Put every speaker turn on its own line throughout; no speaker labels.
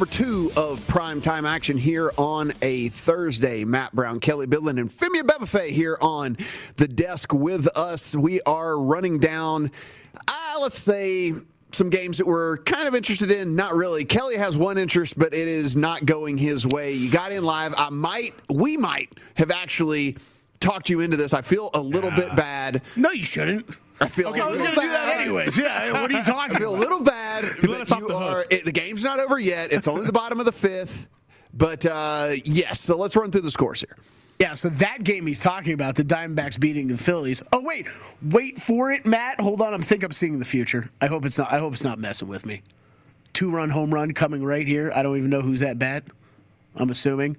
Number two of prime time action here on a Thursday. Matt Brown, Kelly Bidlin, and Femi Bebefe here on the desk with us. We are running down, uh, let's say, some games that we're kind of interested in. Not really. Kelly has one interest, but it is not going his way. You got in live. I might, we might have actually talked you into this. I feel a little bit bad.
No, you shouldn't.
I feel
Okay,
a
I was gonna do that anyways. Yeah, what are you talking
I feel a little bad.
You let us off the
are, it, the game's not over yet. It's only the bottom of the fifth. But uh, yes, so let's run through the scores here.
Yeah, so that game he's talking about, the Diamondbacks beating the Phillies. Oh wait, wait for it, Matt. Hold on, I'm think I'm seeing the future. I hope it's not. I hope it's not messing with me. Two run home run coming right here. I don't even know who's that bat. I'm assuming.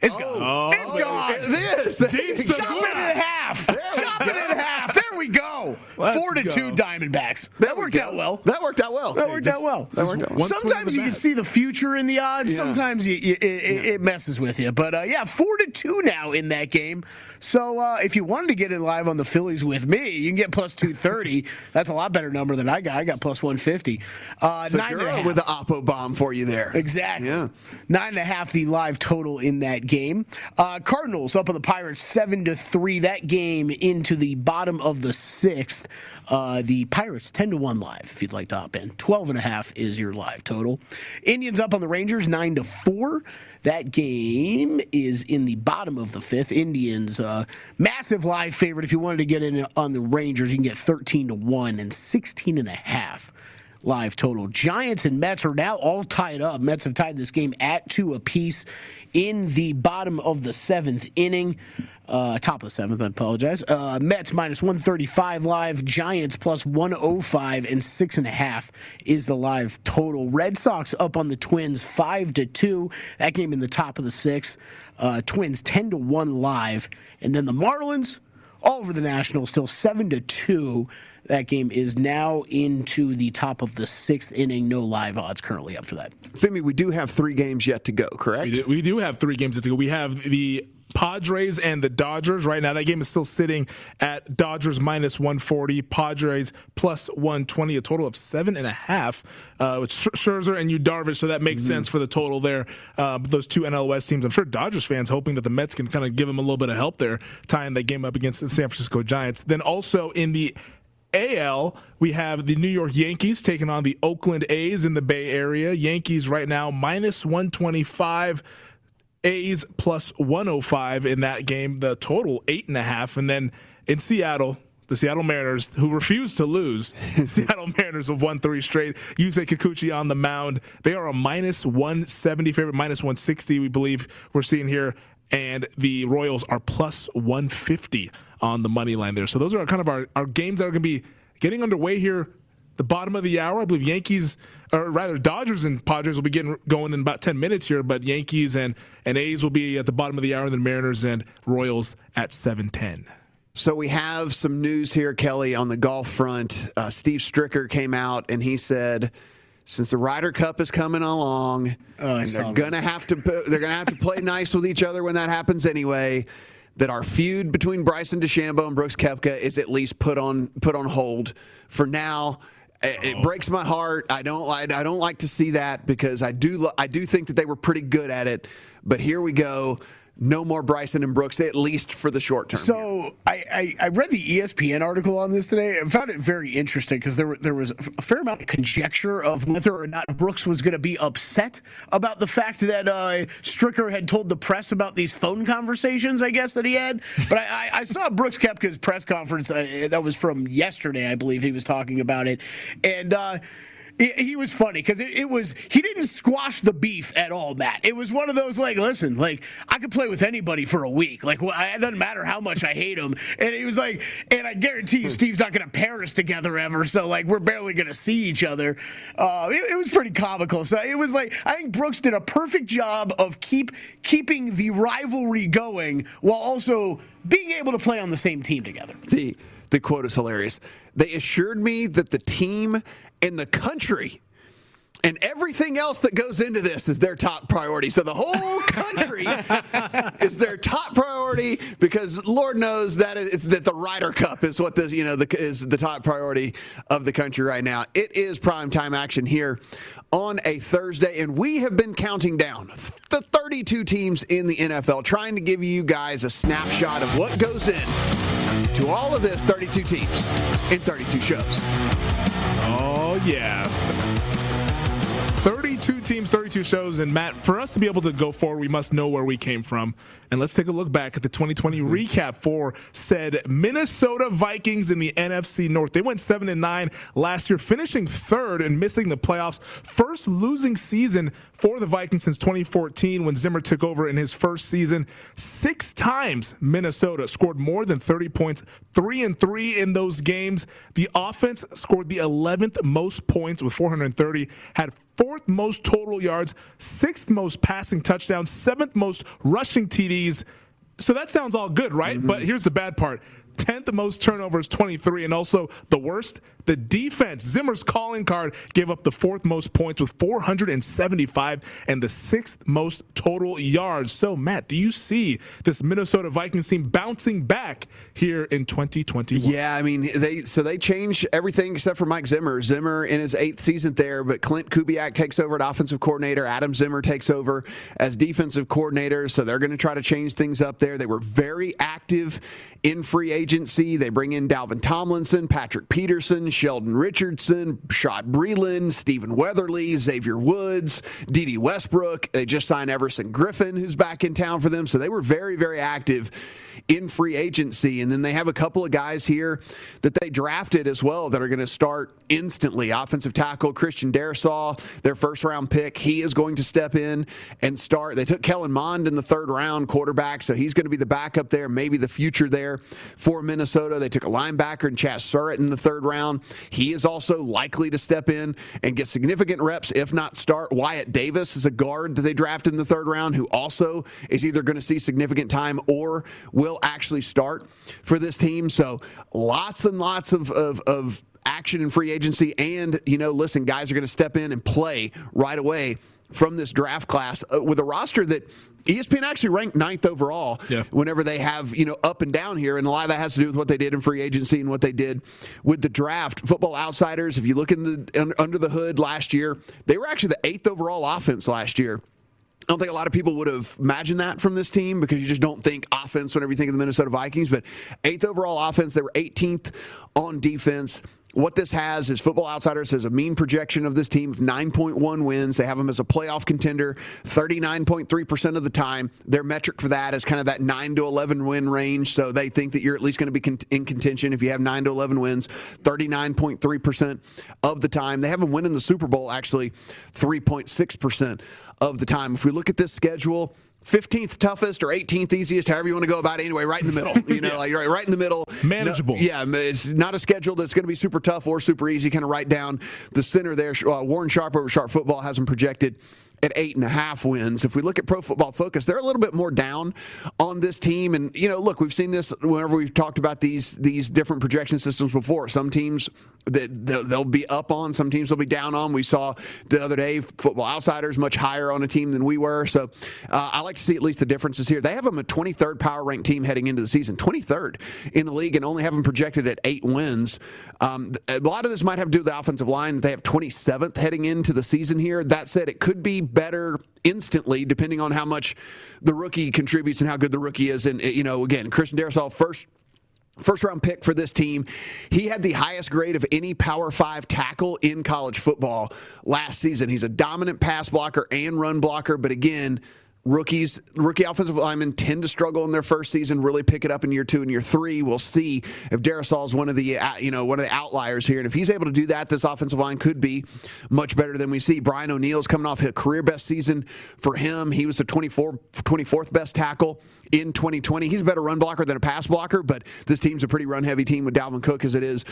It's gone. it's gone.
It is.
Chop it in half. Chop it in half. We go.
Let's
Four to
go.
two Diamondbacks. That worked
go.
out well.
That worked out well.
That worked
Just-
out well.
that worked out well.
Sometimes you can see the future in the odds.
Yeah.
Sometimes you, you, it, it, it messes with you. But uh, yeah, four to two now in that game. So uh, if you wanted to get in live on the Phillies with me, you can get plus two thirty. That's a lot better number than I got. I got plus one fifty. Uh, nine and a
Segura
half.
with the Oppo bomb for you there.
Exactly.
Yeah.
Nine and a half the live total in that game. Uh, Cardinals up on the Pirates seven to three. That game into the bottom of the sixth. Uh, the Pirates ten to one live. If you'd like to hop in, twelve and a half is your live total. Indians up on the Rangers nine to four. That game is in the bottom of the fifth. Indians, uh, massive live favorite. If you wanted to get in on the Rangers, you can get 13 to 1 and 16 and a half live total. Giants and Mets are now all tied up. Mets have tied this game at two apiece in the bottom of the seventh inning. Uh, top of the seventh, I apologize. Uh, Mets minus 135 live. Giants plus 105 and six and a half is the live total. Red Sox up on the Twins five to two. That game in the top of the sixth. Uh, Twins 10 to one live. And then the Marlins all over the Nationals still seven to two. That game is now into the top of the sixth inning. No live odds currently up for that.
Femi, we do have three games yet to go, correct?
We do, we do have three games yet to go. We have the Padres and the Dodgers. Right now, that game is still sitting at Dodgers minus 140, Padres plus 120, a total of seven and a half uh, with Scherzer and Yu Darvish. So that makes mm-hmm. sense for the total there. Uh, those two NL West teams. I'm sure Dodgers fans hoping that the Mets can kind of give them a little bit of help there, tying that game up against the San Francisco Giants. Then also in the AL, we have the New York Yankees taking on the Oakland A's in the Bay Area. Yankees right now minus 125. A's plus 105 in that game. The total eight and a half. And then in Seattle, the Seattle Mariners, who refuse to lose, Seattle Mariners have won three straight. Yusei Kikuchi on the mound. They are a minus 170 favorite, minus 160, we believe we're seeing here. And the Royals are plus 150 on the money line there. So those are kind of our, our games that are going to be getting underway here the bottom of the hour. I believe Yankees, or rather Dodgers and Padres will be getting going in about 10 minutes here, but Yankees and, and A's will be at the bottom of the hour, and then Mariners and Royals at 710.
So we have some news here, Kelly, on the golf front. Uh, Steve Stricker came out and he said, since the Ryder Cup is coming along, oh, and they're gonna have to they're gonna have to play nice with each other when that happens anyway. That our feud between Bryson DeChambeau and Brooks Koepka is at least put on put on hold for now. It, oh. breaks my heart. I don't I, I don't like to see that because I do I do think that they were pretty good at it. But here we go no more Bryson and Brooks, at least for the short term.
So I, I, I, read the ESPN article on this today and found it very interesting because there, there was a fair amount of conjecture of whether or not Brooks was going to be upset about the fact that uh, Stricker had told the press about these phone conversations, I guess, that he had. But I, I, I saw Brooks Koepka's press conference uh, that was from yesterday, I believe he was talking about it. And, uh, he was funny because it, it, was he didn't squash the beef at all, Matt. It was one of those like, listen, like I could play with anybody for a week. Like well, it doesn't matter how much I hate him. And he was like, and I guarantee you, Steve's not going to pair us together ever. So like we're barely going to see each other. Uh, it, it, was pretty comical. So it was like I think Brooks did a perfect job of keep keeping the rivalry going while also being able to play on the same team together.
The the quote is hilarious. They assured me that the team and the country and everything else that goes into this is their top priority. So the whole country is their top priority because Lord knows that is that the Ryder Cup is what this you know the, is the top priority of the country right now. It is prime time action here on a Thursday, and we have been counting down the 32 teams in the NFL, trying to give you guys a snapshot of what goes in to all of this 32 teams in 32 shows.
Yeah. 32 teams, 32 shows. And Matt, for us to be able to go forward, we must know where we came from. And let's take a look back at the 2020 mm-hmm. recap for said Minnesota Vikings in the NFC North. They went 7 and 9 last year, finishing third and missing the playoffs. First losing season for the Vikings since 2014 when Zimmer took over in his first season. Six times Minnesota scored more than 30 points, 3 and 3 in those games. The offense scored the 11th most points with 430, had fourth most total yards, sixth most passing touchdowns, seventh most rushing TDs. So that sounds all good, right? Mm-hmm. But here's the bad part 10th most turnovers, 23, and also the worst, the defense. Zimmer's calling card gave up the fourth most points with 475 and the sixth most total yards. So, Matt, do you see this Minnesota Vikings team bouncing back here in 2021?
Yeah, I mean, they so they changed everything except for Mike Zimmer. Zimmer in his eighth season there, but Klint Kubiak takes over at offensive coordinator. Adam Zimmer takes over as defensive coordinator. So they're going to try to change things up there. They were very active in free agency. They bring in Dalvin Tomlinson, Patrick Peterson, Sheldon Richardson, Shot Breeland, Stephen Weatherly, Xavier Woods, Dede Westbrook. They just signed Everson Griffen, who's back in town for them. So they were very, very active in free agency. And then they have a couple of guys here that they drafted as well that are going to start instantly. Offensive tackle Christian Darrisaw, their first round pick, he is going to step in and start. They took Kellen Mond in the third round, quarterback, so he's going to be the backup there, maybe the future there for Minnesota. They took a linebacker and Chaz Surratt in the third round. He is also likely to step in and get significant reps, if not start. Wyatt Davis is a guard that they drafted in the third round who also is either going to see significant time or will actually start for this team. So lots and lots of, of, of action in free agency. And, you know, listen, guys are going to step in and play right away from this draft class uh, with a roster that ESPN actually ranked ninth overall
Yeah.
whenever they have, you know, up and down here. And a lot of that has to do with what they did in free agency and what they did with the draft. Football Outsiders, if you look in the under the hood last year, they were actually the eighth overall offense last year. I don't think a lot of people would have imagined that from this team because you just don't think offense whenever you think of the Minnesota Vikings. But eighth overall offense, they were 18th on defense. What this has is Football Outsiders has a mean projection of this team of 9.1 wins. They have them as a playoff contender 39.3% of the time. Their metric for that is kind of that 9 to 11 win range. So they think that you're at least going to be in contention if you have 9 to 11 wins 39.3% of the time. They have them winning the Super Bowl actually 3.6% of the time. If we look at this schedule, 15th toughest or 18th easiest, however you want to go about it. Anyway, right in the middle. You know, like right, right in the middle.
Manageable.
No- yeah, it's not a schedule that's going to be super tough or super easy. Kind of right down the center there. Uh, Warren Sharp over Sharp Football has them projected at eight and a half wins. If we look at Pro Football Focus, they're a little bit more down on this team. And you know, look, we've seen this whenever we've talked about these these different projection systems before. Some teams that they'll, be up on, some teams they'll be down on. We saw the other day Football Outsiders much higher on a team than we were. So uh, I like to see at least the differences here. They have them a 23rd power ranked team heading into the season, 23rd in the league, and only have them projected at eight wins. Um, a lot of this might have to do with the offensive line. They have 27th heading into the season here. That said, it could be better instantly depending on how much the rookie contributes and how good the rookie is. And you know, again, Christian Darrisaw first First round pick for this team. He had the highest grade of any Power Five tackle in college football last season. He's a dominant pass blocker and run blocker, but again, rookies, rookie offensive linemen tend to struggle in their first season, really pick it up in year two and year three. We'll see if Darrisaw is one of the uh, you know one of the outliers here, and if he's able to do that, this offensive line could be much better than we see. Brian O'Neill's coming off a career best season for him. He was the 24, 24th best tackle in 2020. He's a better run blocker than a pass blocker, but this team's a pretty run heavy team with Dalvin Cook as it is.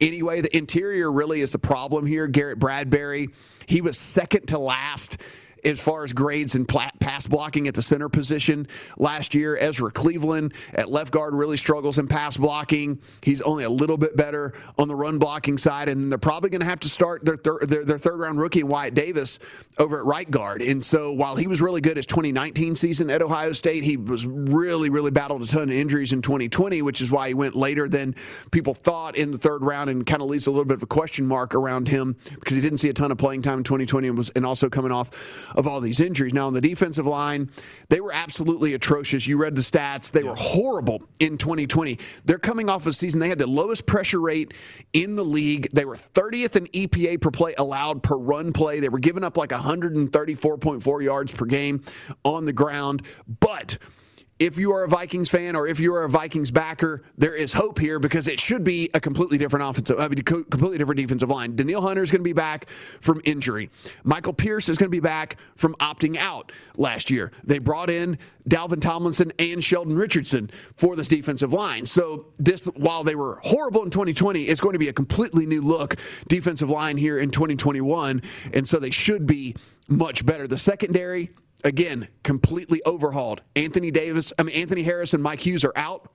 Anyway, the interior really is the problem here. Garrett Bradbury, he was second to last as far as grades and pass blocking at the center position last year. Ezra Cleveland at left guard really struggles in pass blocking. He's only a little bit better on the run blocking side, and they're probably going to have to start their, thir- their their third round rookie Wyatt Davis over at right guard. And so while he was really good his 2019 season at Ohio State, he was really really battled a ton of injuries in 2020, which is why he went later than people thought in the third round, and kind of leaves a little bit of a question mark around him because he didn't see a ton of playing time in 2020 and was and also coming off of all these injuries. Now, on the defensive line, they were absolutely atrocious. You read the stats, they were horrible in 2020. They're coming off a season, they had the lowest pressure rate in the league. They were 30th in EPA per play allowed per run play. They were giving up like 134.4 yards per game on the ground. But if you are a Vikings fan or if you are a Vikings backer, there is hope here because it should be a completely different offensive, I mean, completely different defensive line. Danielle Hunter is going to be back from injury. Michael Pierce is going to be back from opting out last year. They brought in Dalvin Tomlinson and Sheldon Richardson for this defensive line. So this, while they were horrible in 2020, it's going to be a completely new look defensive line here in 2021, and so they should be much better. The secondary again, completely overhauled. Anthony Davis, I mean Anthony Harris and Mike Hughes are out.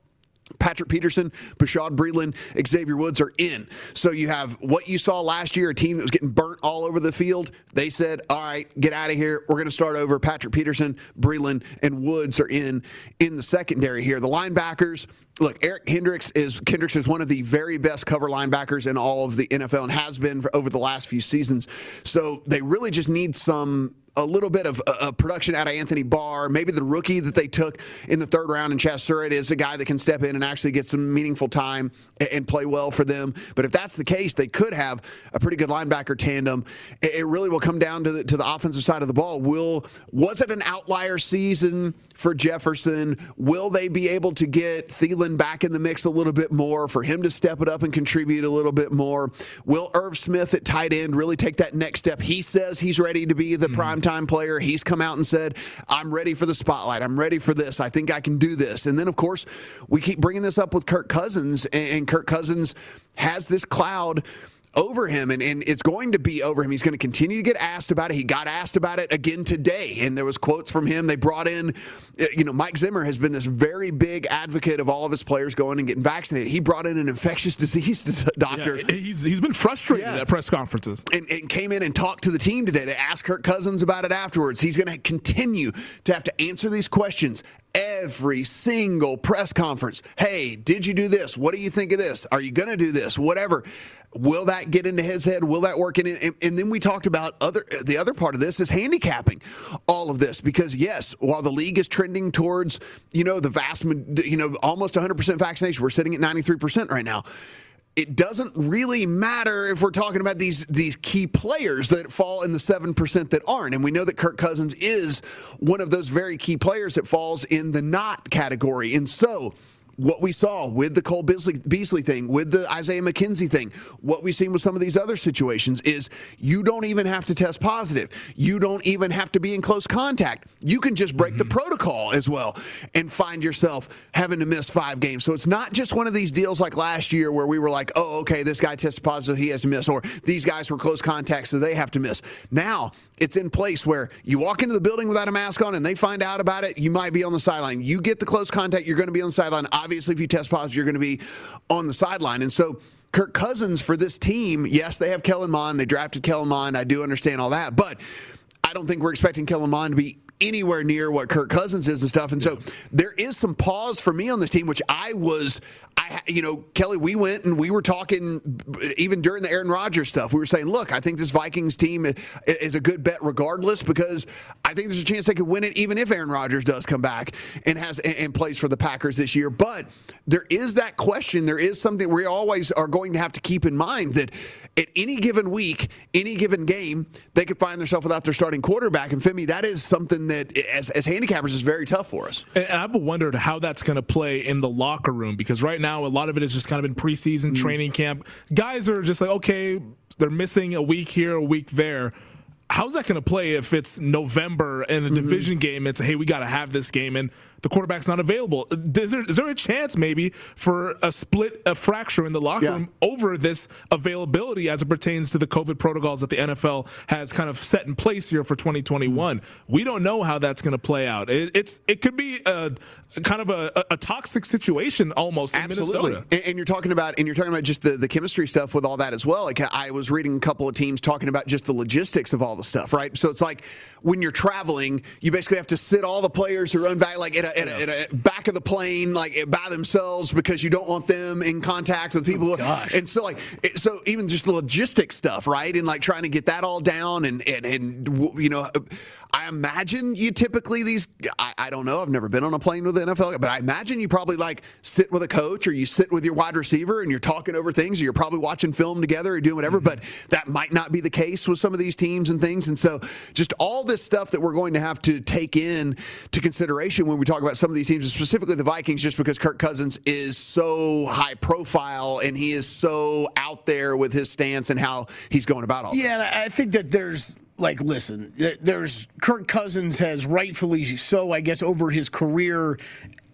Patrick Peterson, Bashaud Breeland, Xavier Woods are in. So you have what you saw last year, a team that was getting burnt all over the field. They said, all right, get out of here. We're going to start over. Patrick Peterson, Breeland, and Woods are in in the secondary here. The linebackers, look, Eric Hendricks is Kendricks is one of the very best cover linebackers in all of the NFL and has been over the last few seasons. So they really just need some a little bit of uh, production out of Anthony Barr. Maybe the rookie that they took in the third round in Surratt is a guy that can step in and actually get some meaningful time and, and play well for them. But if that's the case, they could have a pretty good linebacker tandem. It, it really will come down to the, to the offensive side of the ball. Will was it an outlier season for Jefferson? Will they be able to get Thielen back in the mix a little bit more for him to step it up and contribute a little bit more? Will Irv Smith at tight end really take that next step? He says he's ready to be the prime time player. He's come out and said, I'm ready for the spotlight. I'm ready for this. I think I can do this. And then, of course, we keep bringing this up with Kirk Cousins, and Kirk Cousins has this cloud over him, and, and it's going to be over him. He's going to continue to get asked about it. He got asked about it again today, and there was quotes from him. They brought in, uh, you know, Mike Zimmer has been this very big advocate of all of his players going and getting vaccinated. He brought in an infectious disease doctor.
Yeah, he's he's been frustrated yeah. at press conferences,
and, and came in and talked to the team today. They asked Kirk Cousins about it afterwards. He's going to continue to have to answer these questions every single press conference. Hey, did you do this? What do you think of this? Are you going to do this? Whatever. Will that get into his head? Will that work it? And, and, then we talked about other the other part of this is handicapping all of this because yes, while the league is trending towards you know the vast you know almost 100% vaccination, we're sitting at 93% right now it doesn't really matter if we're talking about these these key players that fall in the 7% that aren't. And we know that Kirk Cousins is one of those very key players that falls in the not category. And so what we saw with the Cole Beasley, Beasley, thing, with the Isaiah McKenzie thing, what we've seen with some of these other situations is you don't even have to test positive. You don't even have to be in close contact. You can just break mm-hmm. the protocol as well and find yourself having to miss five games. So it's not just one of these deals like last year where we were like, oh, okay, this guy tested positive, he has to miss, or these guys were close contact, so they have to miss. Now it's in place where you walk into the building without a mask on and they find out about it, you might be on the sideline. You get the close contact, you're going to be on the sideline obviously, if you test positive, you're going to be on the sideline. And so, Kirk Cousins for this team, yes, they have Kellen Mond. They drafted Kellen Mond. I do understand all that. But I don't think we're expecting Kellen Mond to be anywhere near what Kirk Cousins is and stuff. And so there is some pause for me on this team, which I was, I, you know, Kelly, we went and we were talking even during the Aaron Rodgers stuff. We were saying, look, I think this Vikings team is a good bet regardless because I think there's a chance they could win it even if Aaron Rodgers does come back and has and plays for the Packers this year. But there is that question. There is something we always are going to have to keep in mind that at any given week, any given game, they could find themselves without their starting quarterback. And Femi, that is something that as, as handicappers is very tough for us.
And I've wondered how that's going to play in the locker room because right now a lot of it is just kind of in preseason mm. training camp. Guys are just like, okay, they're missing a week here, a week there how's that going to play if it's November and a mm-hmm. division game? It's hey, we got to have this game, and the quarterback's not available. Is there, is there a chance maybe for a split, a fracture in the locker yeah. room over this availability as it pertains to the COVID protocols that the NFL has kind of set in place here for 2021? Mm-hmm. We don't know how that's going to play out. It, it's it could be a, kind of a, a, toxic situation almost in
Absolutely.
Minnesota.
And, and, you're talking about and you're talking about just the, the chemistry stuff with all that as well. Like I was reading a couple of teams talking about just the logistics of all the stuff, right? So it's like when you're traveling, you basically have to sit all the players who run back like at a, at a, at a back of the plane, like eh, by themselves, because you don't want them in contact with people.
Oh,
and so like so even just the logistics stuff, right? And like trying to get that all down and and, and you know I imagine you typically these. I, I, don't know. I've never been on a plane with the NFL, but I imagine you probably like sit with a coach or you sit with your wide receiver and you're talking over things. Or you're probably watching film together or doing whatever. Mm-hmm. But that might not be the case with some of these teams and things. And so, just all this stuff that we're going to have to take in to consideration when we talk about some of these teams, specifically the Vikings, just because Kirk Cousins is so high profile and he is so out there with his stance and how he's going about all. This.
Yeah,
this.
I think that there's like, listen, there's Kirk Cousins has rightfully so, I guess, over his career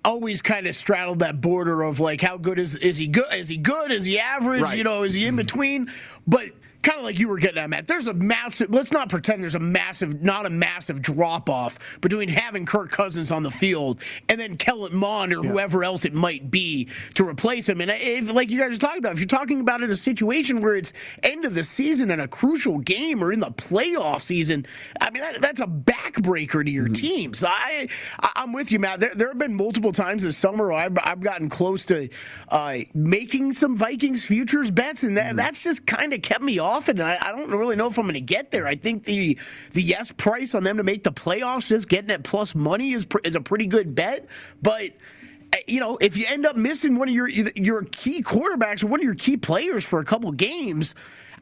always kind of straddled that border of like how good is is he good is he good is he average right. you know is he in mm-hmm. between but kind of like you were getting at, Matt. There's a massive. Let's not pretend there's a massive, not a massive drop off between having Kirk Cousins on the field and then Kellen Mond or yeah. whoever else it might be to replace him. And if, like you guys are talking about, if you're talking about in a situation where it's end of the season and a crucial game or in the playoff season, I mean that, that's a backbreaker to your mm-hmm. team. So I, I'm with you, Matt. There, there, have been multiple times this summer where I've, I've gotten close to uh, making some Vikings futures bets, and that, mm-hmm. that's just kind of kept me off often. I, I don't really know if I'm going to get there. I think the the yes price on them to make the playoffs, just getting that plus money is is a pretty good bet. But eh, you know, if you end up missing one of your your key quarterbacks or one of your key players for a couple games.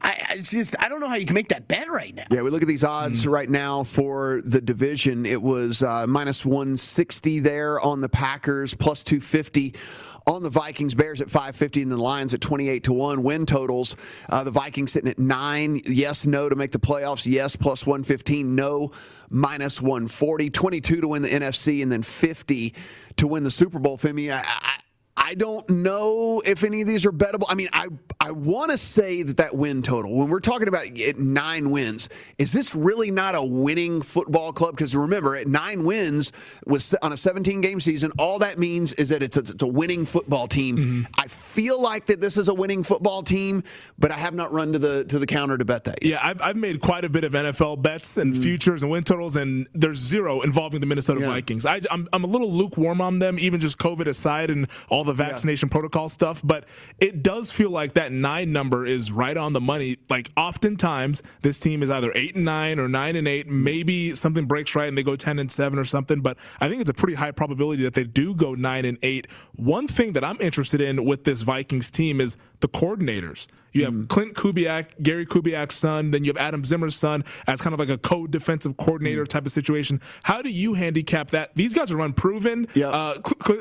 I, it's just I don't know how you can make that bet right now.
Yeah, we look at these odds mm. right now for the division. It was uh, minus 160 there on the Packers, plus 250 on the Vikings, Bears at 550, and the Lions at 28 to 1. Win totals. Uh, the Vikings sitting at 9. Yes, no to make the playoffs. Yes, plus 115. No, minus 140. 22 to win the NFC, and then 50 to win the Super Bowl. Femi, I, I I don't know if any of these are bettable. I mean, I I want to say that that win total, when we're talking about nine wins, is this really not a winning football club? Because remember, at nine wins was on a 17 game season, all that means is that it's a, it's a winning football team. Mm-hmm. I feel like that this is a winning football team, but I have not run to the to the counter to bet that
yet. Yeah, I've, I've made quite a bit of NFL bets and mm-hmm. futures and win totals, and there's zero involving the Minnesota yeah. Vikings. I, I'm, I'm a little lukewarm on them, even just COVID aside and all the vaccination yeah. protocol stuff, but it does feel like that nine number is right on the money. Like oftentimes this team is either eight and nine or nine and eight. Maybe something breaks right and they go ten and seven or something. But I think it's a pretty high probability that they do go nine and eight. One thing that I'm interested in with this Vikings team is the coordinators. You have mm. Klint Kubiak, Gary Kubiak's son, then you have Adam Zimmer's son as kind of like a co-defensive coordinator mm. type of situation. How do you handicap that? These guys are unproven. Yep. Uh,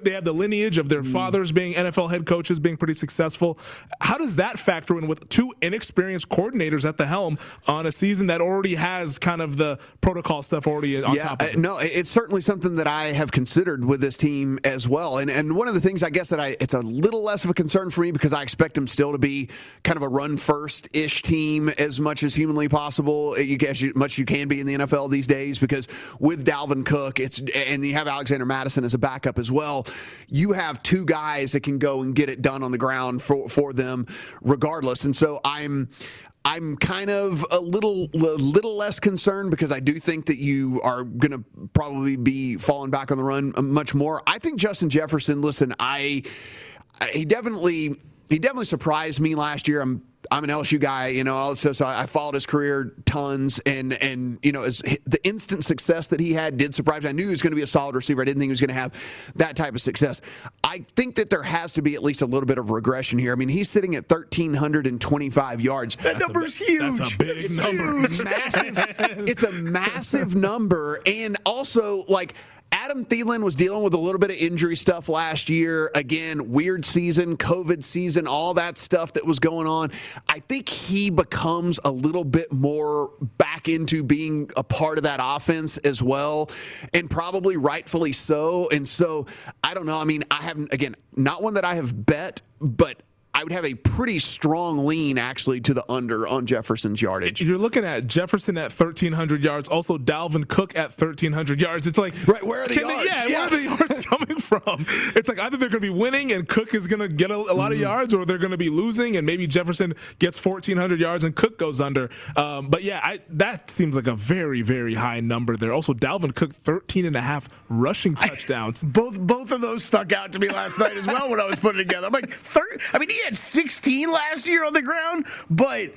they have the lineage of their mm. fathers being NFL head coaches, being pretty successful. How does that factor in with two inexperienced coordinators at the helm on a season that already has kind of the protocol stuff already on
yeah,
top of it?
No, it's certainly something that I have considered with this team as well. And and one of the things I guess that I it's a little less of a concern for me because I expect them still to be kind of of a run first ish team as much as humanly possible, uh, as much you can be in the NFL these days. Because with Dalvin Cook, it's and you have Alexander Mattison as a backup as well. You have two guys that can go and get it done on the ground for for them, regardless. And so I'm. I'm kind of a little a little less concerned because I do think that you are going to probably be falling back on the run uh, much more. I think Justin Jefferson. Listen, I he definitely he definitely surprised me last year. I'm I'm an LSU guy, you know, also, so I followed his career tons, and and you know, as the instant success that he had did surprise me. I knew he was going to be a solid receiver. I didn't think he was going to have that type of success. I think that there has to be at least a little bit of regression here. I mean, he's sitting at 1,325 yards.
That number's
a,
huge.
That's a big
it's
number.
Massive. it's a massive number, and also like Adam Thielen was dealing with a little bit of injury stuff last year. Again, weird season, COVID season, all that stuff that was going on. I think he becomes a little bit more back into being a part of that offense as well, and probably rightfully so. And so, I don't know. I mean, I haven't, again, not one that I have bet, but I would have a pretty strong lean actually to the under on Jefferson's yardage.
You're looking at Jefferson at 1,300 yards, also Dalvin Cook at 1,300 yards. It's like,
right, where are the yards?
They, yeah, yeah, where are the yards coming from? It's like either they're going to be winning and Cook is going to get a, a lot mm-hmm. of yards, or they're going to be losing and maybe Jefferson gets 1,400 yards and Cook goes under. Um, but yeah, I, that seems like a very, very high number there. Also, Dalvin Cook 13 and a half rushing touchdowns.
I, both both of those stuck out to me last night as well when I was putting it together. I'm like, thir- I mean, he had 16 last year on the ground, but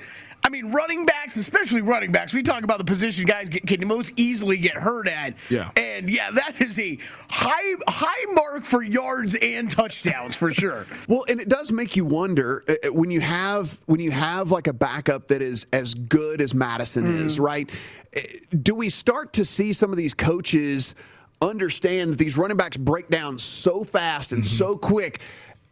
I mean, running backs, especially running backs, we talk about the position guys get, can most easily get hurt at.
Yeah.
And yeah, that is a high high mark for yards and touchdowns for sure.
well, and it does make you wonder uh, uh, when you have when you have like a backup that is as good as Mattison mm. is, right? Uh, do we start to see some of these coaches understand that these running backs break down so fast and mm-hmm. so quick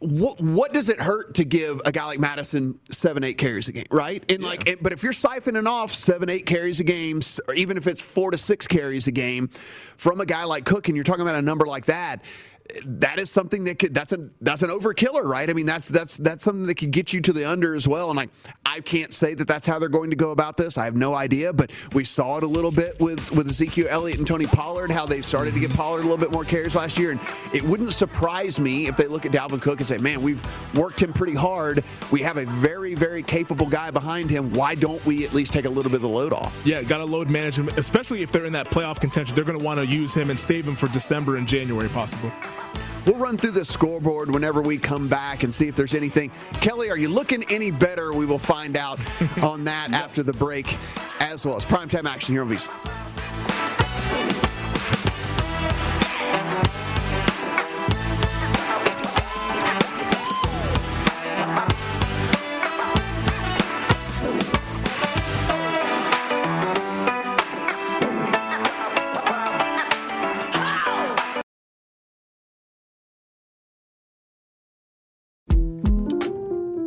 what what does it hurt to give a guy like Mattison seven eight carries a game, right? And yeah. like, but if you're siphoning off seven eight carries a game, or even if it's four to six carries a game from a guy like Cook, and you're talking about a number like that that is something that could that's a that's an overkiller, right? I mean, that's that's that's something that could get you to the under as well. And I I can't say that that's how they're going to go about this. I have no idea, but we saw it a little bit with with Ezekiel Elliott and Tony Pollard, how they've started to get Pollard a little bit more carries last year. And it wouldn't surprise me if they look at Dalvin Cook and say, "Man, we've worked him pretty hard. We have a very very capable guy behind him. Why don't we at least take a little bit of the load off?"
Yeah, got to load management, especially if they're in that playoff contention. They're going to want to use him and save him for December and January, possibly.
We'll run through the scoreboard whenever we come back and see if there's anything. Kelly, are you looking any better? We will find out on that after the break, as well as primetime action here on VSiN.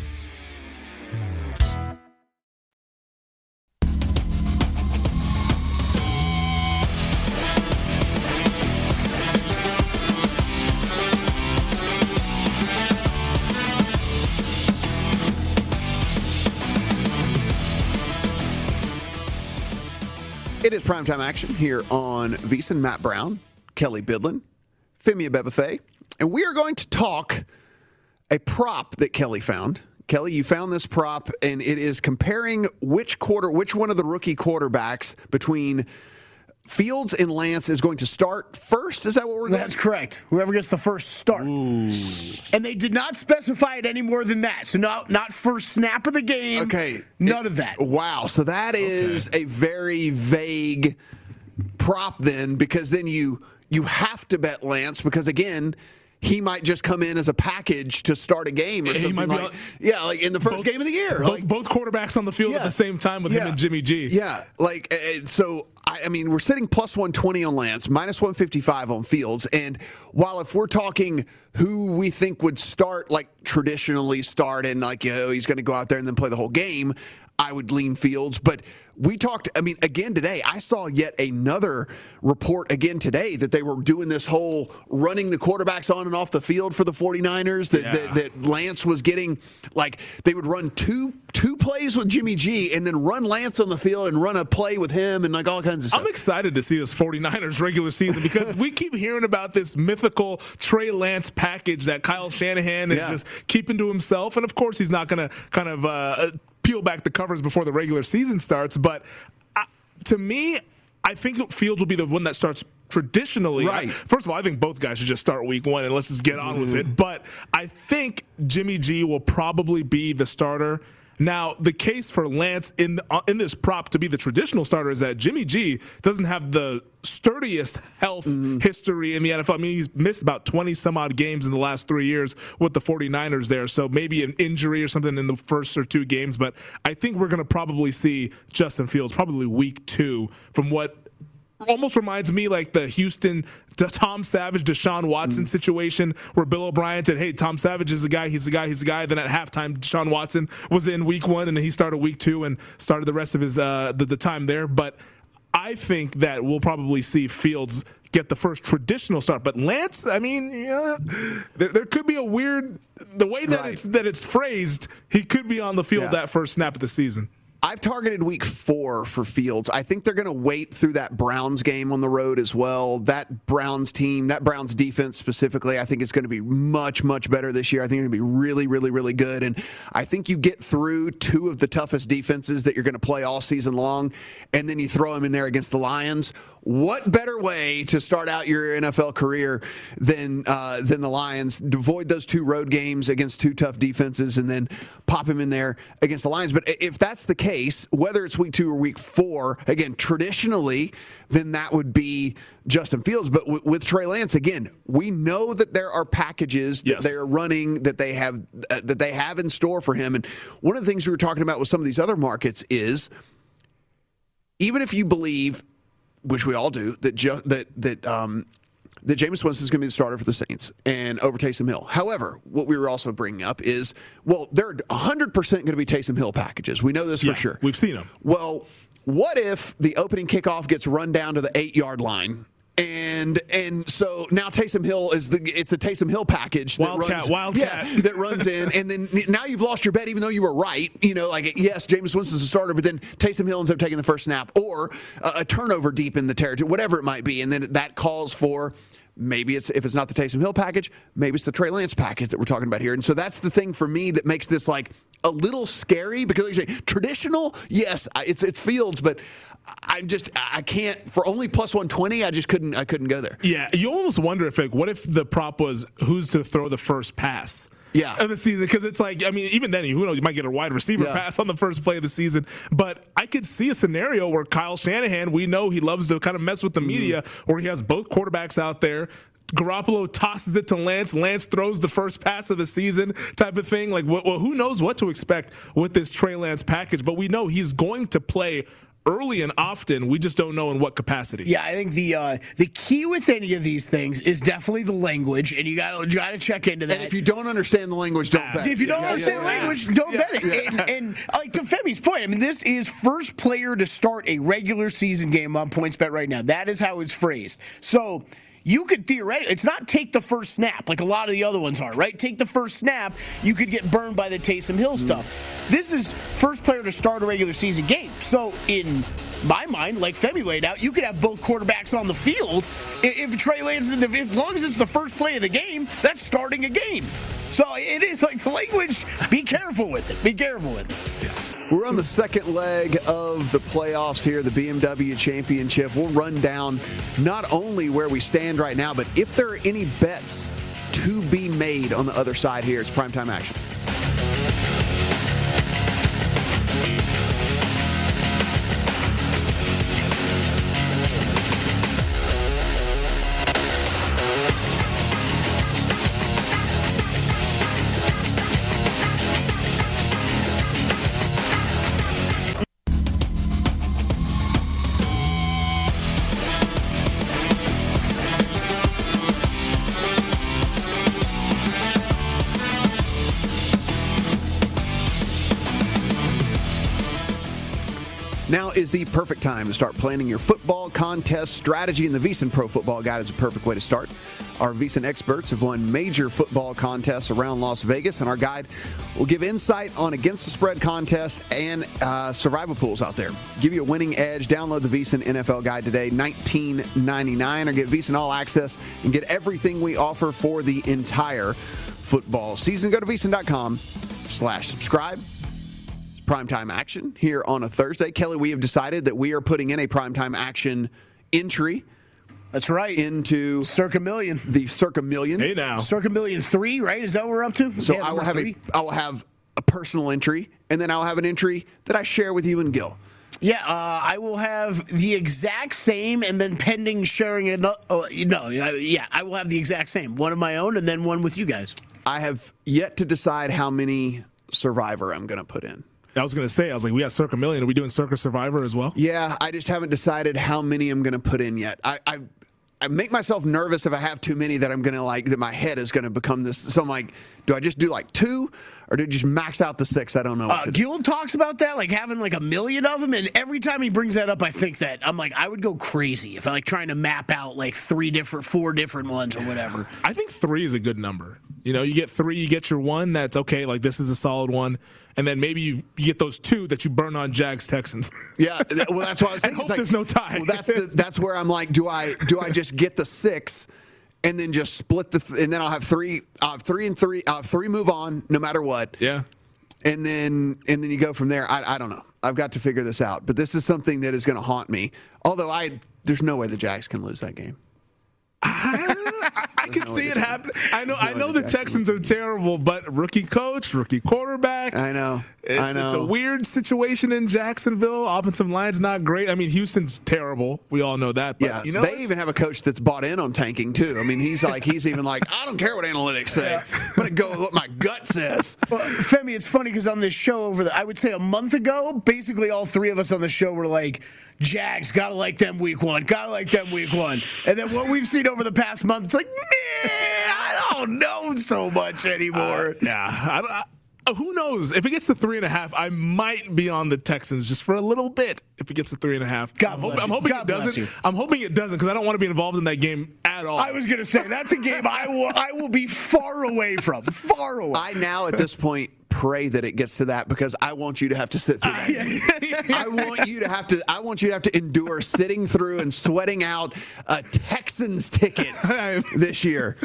It is primetime action here on VSiN. Matt Brown, Kelly Bidlin, Femi Abebefe, and we are going to talk a prop that Kelly found. Kelly, you found this prop, and it is comparing which quarter, which one of the rookie quarterbacks between Fields and Lance is going to start first. Is that what we're doing?
That's correct. Whoever gets the first start. And they did not specify it any more than that. So not not first snap of the game.
Okay.
None of that.
Wow. So that is a very vague prop then, because then you you have to bet Lance because again. He might just come in as a package to start a game or something like,
on-
yeah, like in the first
Both-
game of the year.
Both,
Like,
both quarterbacks on the field at the same time with him and Jimmy G.
Yeah, like uh, so. I, I mean, we're sitting plus one twenty on Lance, minus one fifty five on Fields, and while if we're talking who we think would start, like traditionally start, and like you know he's going to go out there and then play the whole game, I would lean Fields. But we talked. I mean, again today, I saw yet another report again today that they were doing this whole running the quarterbacks on and off the field for the 49ers. That that, that Lance was getting like they would run two two plays with Jimmy G and then run Lance on the field and run a play with him and like all kinds of stuff.
I'm excited to see this 49ers regular season because we keep hearing about this mythical Trey Lance package that Kyle Shanahan is
Yeah.
just keeping to himself. And of course, he's not going to kind of uh, peel back the covers before the regular season starts. But uh, to me, I think Fields will be the one that starts traditionally.
Right.
I- first of all, I think both guys should just start week one and let's just get on with
Mm-hmm.
it. But I think Jimmy G will probably be the starter. Now, the case for Lance in uh, in this prop to be the traditional starter is that Jimmy G doesn't have the sturdiest health
Mm-hmm.
history in the NFL. I mean, he's missed about 20 some odd games in the last three years with the 49ers there. So maybe an injury or something in the first or two games. But I think we're going to probably see Justin Fields probably week two from what almost reminds me like the Houston the Tom Savage Deshaun Watson situation where Bill O'Brien said, "Hey, Tom Savage is the guy. He's the guy. He's the guy." Then at halftime, Deshaun Watson was in week one, and he started week two and started the rest of his uh, the, the time there. But I think that we'll probably see Fields get the first traditional start. But Lance, I mean, yeah, there, there could be a weird the way that
Right.
it's that it's phrased. He could be on the field
Yeah.
that first snap of the season.
I've targeted week four for Fields. I think they're going to wait through that Browns game on the road as well. That Browns team, that Browns defense specifically, I think it's going to be much, much better this year. I think it's going to be really, really, really good. And I think you get through two of the toughest defenses that you're going to play all season long, and then you throw them in there against the Lions. What better way to start out your NFL career than uh, than the Lions? Avoid those two road games against two tough defenses, and then pop him in there against the Lions. But if that's the case, whether it's week two or week four, again, traditionally, then that would be Justin Fields. But w- with Trey Lance, again, we know that there are packages that
Yes.
they are running that they have uh, that they have in store for him. And one of the things we were talking about with some of these other markets is even if you believe, which we all do, that jo- that that um, that Jameis Winston is going to be the starter for the Saints and over Taysom Hill. However, what we were also bringing up is, well, there are 100 percent going to be Taysom Hill packages. We know this
Yeah,
for sure.
We've seen them.
Well, what if the opening kickoff gets run down to the eight yard line? And and so now Taysom Hill is the it's a Taysom Hill package that
Wildcat,
runs
Wildcat.
yeah, that runs in. And then now you've lost your bet even though you were right. You know like yes Jameis Winston's a starter but then Taysom Hill ends up taking the first snap or a, a turnover deep in the territory whatever it might be. And then that calls for maybe it's if it's not the Taysom Hill package maybe it's the Trey Lance package that we're talking about here. And so that's the thing for me that makes this like a little scary because like you say traditional yes it's it's Fields but I'm just I can't for only plus 120 I just couldn't I couldn't go there
Yeah, you almost wonder if like, what if the prop was who's to throw the first pass?
Yeah.
of the season because it's like I mean even then who knows you might get a wide receiver
Yeah.
pass on the first play of the season but I could see a scenario where Kyle Shanahan we know he loves to kind of mess with the mm-hmm. media where he has both quarterbacks out there Garoppolo tosses it to Lance. Lance throws the first pass of the season, type of thing. Like, well, who knows what to expect with this Trey Lance package? But we know he's going to play early and often. We just don't know in what capacity.
Yeah, I think the uh, the key with any of these things is definitely the language, and you got to got to check into that.
and if you don't understand the language don't bet
If you don't
Yeah,
understand
yeah, yeah.
language, don't bet it. And, and like to Femi's point, I mean, this is first player to start a regular season game on PointsBet right now. That is how it's phrased. So you could theoretically, it's not take the first snap like a lot of the other ones are, right? Take the first snap, you could get burned by the Taysom Hill mm. stuff. This is first player to start a regular season game. So in my mind, like Femi laid out, you could have both quarterbacks on the field. If Trey Lance, the- as long as it's the first play of the game, that's starting a game. So it is like language. Be careful with it. Be careful with it.
We're on the second leg of the playoffs here, the BMW Championship. We'll run down not only where we stand right now, but if there are any bets to be made on the other side here. It's primetime action. Perfect time to start planning your football contest strategy, and the VSiN Pro Football Guide is a perfect way to start. Our VSiN experts have won major football contests around Las Vegas, and our guide will give insight on against the spread contests and uh, survival pools out there. Give you a winning edge. Download the VSiN NFL Guide today, $19.99, or get VSiN All Access and get everything we offer for the entire football season. Go to VSiN.com slash subscribe primetime action here on a Thursday. Kelly, we have decided that we are putting in a primetime action entry.
That's right.
Into
Circa Million.
The Circa Million.
Hey now.
Circa Million three, right? Is that what we're up to?
So
Yeah,
I will have
three.
a I will have a personal entry, and then I'll have an entry that I share with you and Gil.
Yeah, uh, I will have the exact same, and then pending sharing it. Oh, no, yeah, I will have the exact same. One of my own, and then one with you guys.
I have yet to decide how many Survivor I'm going to put in.
I was going to say, I was like, we got Circa Million. Are we doing Circa Survivor as well?
Yeah, I just haven't decided how many I'm going to put in yet. I, I I make myself nervous if I have too many that I'm going to like that my head is going to become this. So I'm like, do I just do like two or do I just max out the six? I don't know.
Uh, Gil talks about that, like having like a million of them, and every time he brings that up, I think that I'm like, I would go crazy if I like trying to map out like three different, four different ones or whatever.
I think three is a good number. You know, you get three, you get your one that's okay. Like this is a solid one and then maybe you, you get those two that you burn on Jags Texans.
Yeah, well, that's why I was
thinking. hope like, there's no tie.
Well, that's the, that's where I'm like, do I do I just get the six? And then just split the, th- and then I'll have three, I'll have three and three, I'll have three move on no matter what.
Yeah.
And then, and then you go from there. I, I don't know. I've got to figure this out. But this is something that is going to haunt me. Although I, there's no way the Jags can lose that game.
I can see it happen. I know. I know the Texans are terrible, but rookie coach, rookie quarterback.
I know.
It's,
I know.
It's a weird situation in Jacksonville. Offensive line's not great. I mean, Houston's terrible. We all know that. But,
yeah.
You know,
they even have a coach that's bought in on tanking too. I mean, he's like, he's even like, I don't care what analytics say. Yeah. I'm gonna go with what my gut says.
Well, Femi, it's funny because on this show over the, I would say a month ago, basically all three of us on the show were like Jags, gotta like them week one, gotta like them week one. And then what we've seen over the past month, it's like, man, I don't know so much anymore. Uh,
yeah, I, I, uh, Oh, who knows? If it gets to three and a half, I might be on the Texans just for a little bit. If it gets to three and a half,
God I'm,
I'm hoping
God
it doesn't.
You.
I'm hoping it doesn't because I don't want to be involved in that game at all.
I was gonna say that's a game I will I will be far away from, far away.
I now at this point pray that it gets to that because I want you to have to sit through that. I want you to have to I want you to have to endure sitting through and sweating out a Texans ticket this year,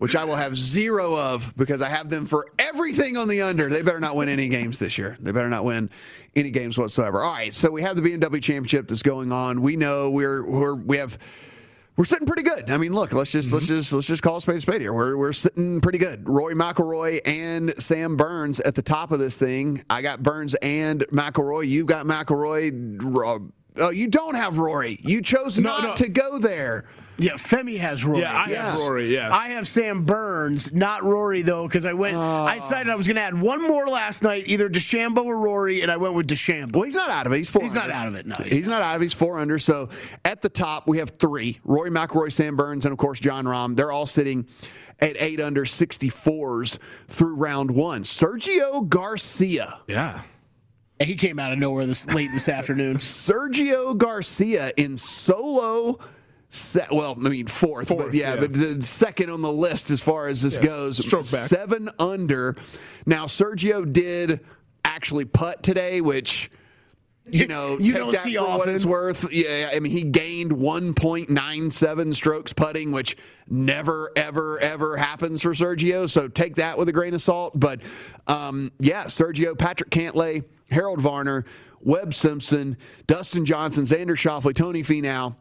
which I will have zero of because I have them for everything on the under. They better not win any games this year. They better not win any games whatsoever. All right, so we have the BMW championship that's going on. We know we're, we're we have we're sitting pretty good. I mean, look, let's just mm-hmm. let's just let's just call a spade a spade here. We're we're sitting pretty good. Rory McIlroy and Sam Burns at the top of this thing. I got Burns and McIlroy. You got McIlroy. Oh, you don't have Rory. You chose no, not no. to go there.
Yeah, Femi has Rory.
Yeah, I yes. have Rory. Yeah,
I have Sam Burns, not Rory though, because I went. Uh, I decided I was going to add one more last night, either DeChambeau or Rory, and I went with DeChambeau.
Well, he's not out of it. He's four.
He's not out of it. No,
he's, he's not. not. out of it. He's four under. So at the top we have three: Rory McIlroy, Sam Burns, and of course Jon Rahm. They're all sitting at eight under 64s through round one. Sergio Garcia.
Yeah.
He came out of nowhere this late this afternoon.
Sergio Garcia in solo Se- well, I mean fourth, fourth but yeah, yeah, but the second on the list as far as this yeah. goes.
Stroke back.
Seven under. Now Sergio did actually putt today, which you know,
you don't see often.
what it's worth. Yeah, I mean, he gained 1.97 strokes putting, which never, ever, ever happens for Sergio. So take that with a grain of salt. But um, yeah, Sergio, Patrick Cantlay, Harold Varner, Webb Simpson, Dustin Johnson, Xander Schauffele, Tony Finau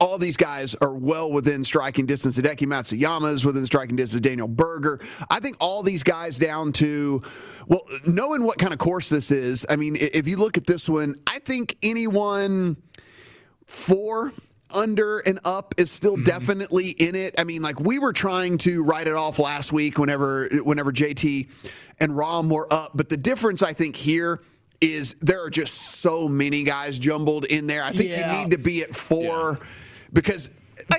all these guys are well within striking distance. Hideki Matsuyama is within striking distance. Daniel Berger. I think all these guys down to, well, knowing what kind of course this is. I mean, if you look at this one, I think anyone four under and up is still mm-hmm. definitely in it. I mean, like we were trying to write it off last week whenever whenever JT and Rahm were up, but the difference I think here is there are just so many guys jumbled in there. I think yeah. you need to be at four. Yeah because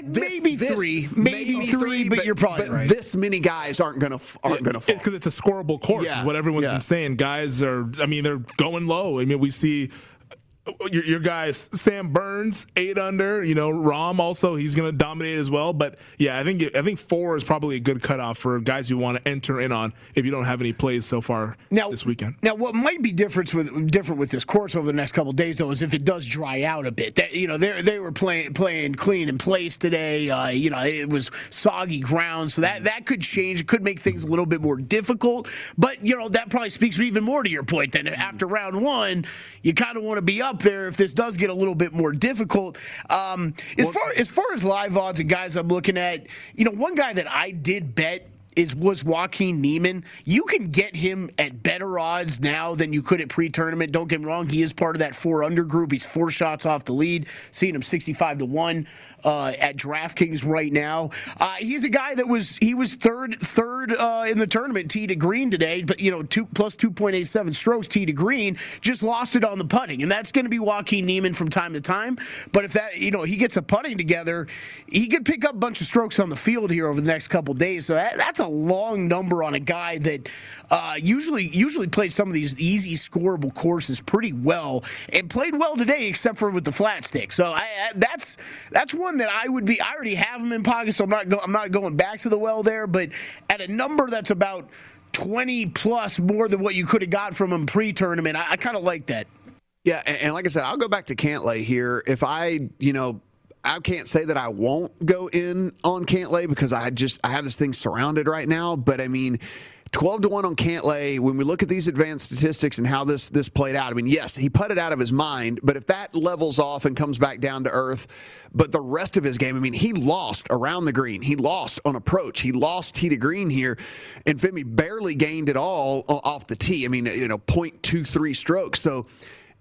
this, maybe this, three, maybe, maybe three, but, but, you're probably
but
right.
This many guys aren't gonna aren't gonna fall
because it's a scoreable course. Yeah. Is what everyone's yeah. been saying. Guys are, I mean, they're going low. I mean, we see your, your guys, Sam Burns, eight under. You know, Rahm also he's going to dominate as well. But yeah, I think I think four is probably a good cutoff for guys you want to enter in on if you don't have any plays so far
now,
this weekend.
Now, what might be different with different with this course over the next couple days though is if it does dry out a bit. That you know they they were playing playing clean in place today. Uh, you know, it was soggy ground, so that that could change. It could make things a little bit more difficult. But you know that probably speaks even more to your point. That after round one, you kind of want to be up there if this does get a little bit more difficult. Um, as well, far as far as live odds and guys I'm looking at, you know, one guy that I did bet is was Joaquin Niemann. You can get him at better odds now than you could at pre-tournament. Don't get me wrong; he is part of that four under group. He's four shots off the lead, seeing him sixty-five to one uh, at DraftKings right now. Uh, he's a guy that was he was third third uh, in the tournament tee to green today, but you know two plus two point eight seven strokes tee to green, just lost it on the putting, and that's going to be Joaquin Niemann from time to time. But if that you know he gets a putting together, he could pick up a bunch of strokes on the field here over the next couple days. So that, that's a long number on a guy that uh, usually usually plays some of these easy scoreable courses pretty well and played well today, except for with the flat stick. So I, I, that's that's one that I would be. I already have him in pocket, so I'm not. Go, I'm not going back to the well there. But at a number that's about 20 plus more than what you could have got from him pre-tournament, I, I kind of like that.
Yeah, and like I said, I'll go back to Cantlay here. If I, you know, I can't say that I won't go in on Cantlay because I just I have this thing surrounded right now. But I mean, 12 to 1 on Cantlay. When we look at these advanced statistics and how this this played out, I mean, yes, he put it out of his mind, but if that levels off and comes back down to earth, but the rest of his game, I mean, he lost around the green. He lost on approach. He lost tee to green here, and Femi barely gained it all off the tee. I mean, you know, 0.23 strokes. So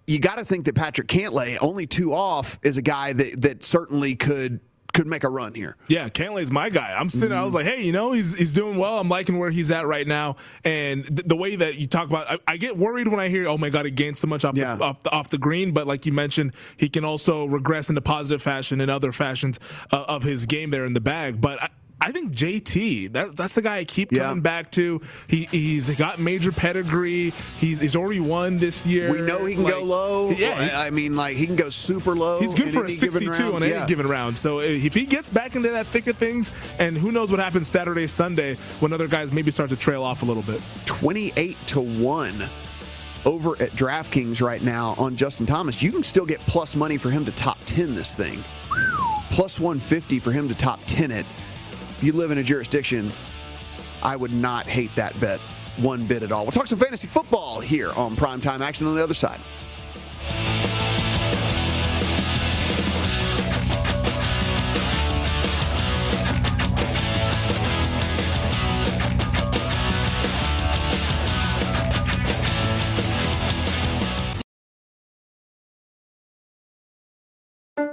you got to think that Patrick Cantlay, only two off, is a guy that that certainly could could make a run here.
Yeah, Cantlay's my guy. I'm sitting. Mm-hmm. I was like, hey, you know, he's he's doing well. I'm liking where he's at right now. And th- the way that you talk about, I, I, get worried when I hear, oh my god, he gained so much off, yeah. the, off, the, off the green. But like you mentioned, he can also regress into positive fashion in other fashions uh, of his game there in the bag. But I, I think JT, that, that's the guy I keep coming back to. He he's got major pedigree. He's he's already won this year.
We know he can
like,
go low. Yeah, I mean, like he can go super low.
He's good for a 62 on any yeah. given round. So uh, if he gets back into that thick of things, and who knows what happens Saturday, Sunday, when other guys maybe start to trail off a little bit.
28 to one over at DraftKings right now on Justin Thomas. You can still get plus money for him to top 10 this thing. Plus 150 for him to top 10 it you live in a jurisdiction, I would not hate that bet one bit at all. We'll talk some fantasy football here on Primetime Action on the other side.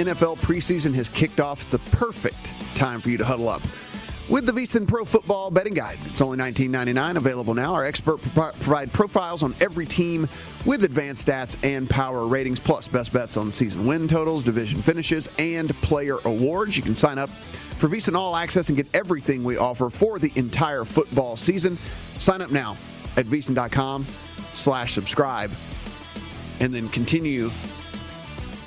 NFL preseason has kicked off, it's a perfect time for you to huddle up. With the VSiN Pro Football Betting Guide, it's only $19.99. Available now. Our expert pro- provide profiles on every team with advanced stats and power ratings, plus best bets on season win totals, division finishes, and player awards. You can sign up for VSiN All Access and get everything we offer for the entire football season. Sign up now at VSiN.com slash subscribe, and then continue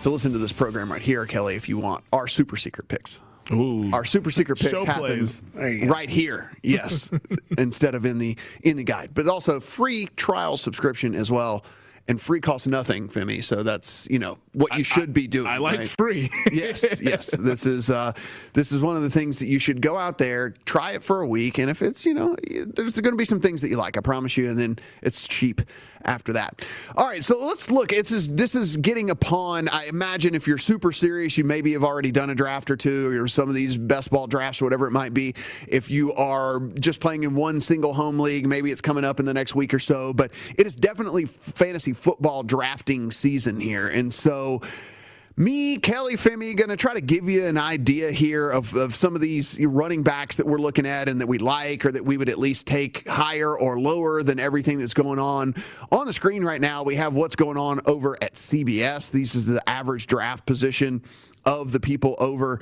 to listen to this program right here, Kelly, if you want our super secret picks.
Ooh.
Our super secret picks
Show
happens right here, yes, instead of in the in the guide. But also free trial subscription as well, and free costs nothing, Femi. So that's you know what you should be doing.
I like
right?
free.
yes, yes. This is uh, this is one of the things that you should go out there, try it for a week, and if it's you know, there's going to be some things that you like. I promise you, and then it's cheap after that. All right, so let's look. This is this is getting upon. I imagine if you're super serious, you maybe have already done a draft or two, or some of these best ball drafts, or whatever it might be. If you are just playing in one single home league, maybe it's coming up in the next week or so. But it is definitely fantasy football drafting season here, and so me, Kelly Femi, going to try to give you an idea here of, of some of these running backs that we're looking at and that we like or that we would at least take higher or lower than everything that's going on. On the screen right now, we have what's going on over at CBS. This is the average draft position of the people over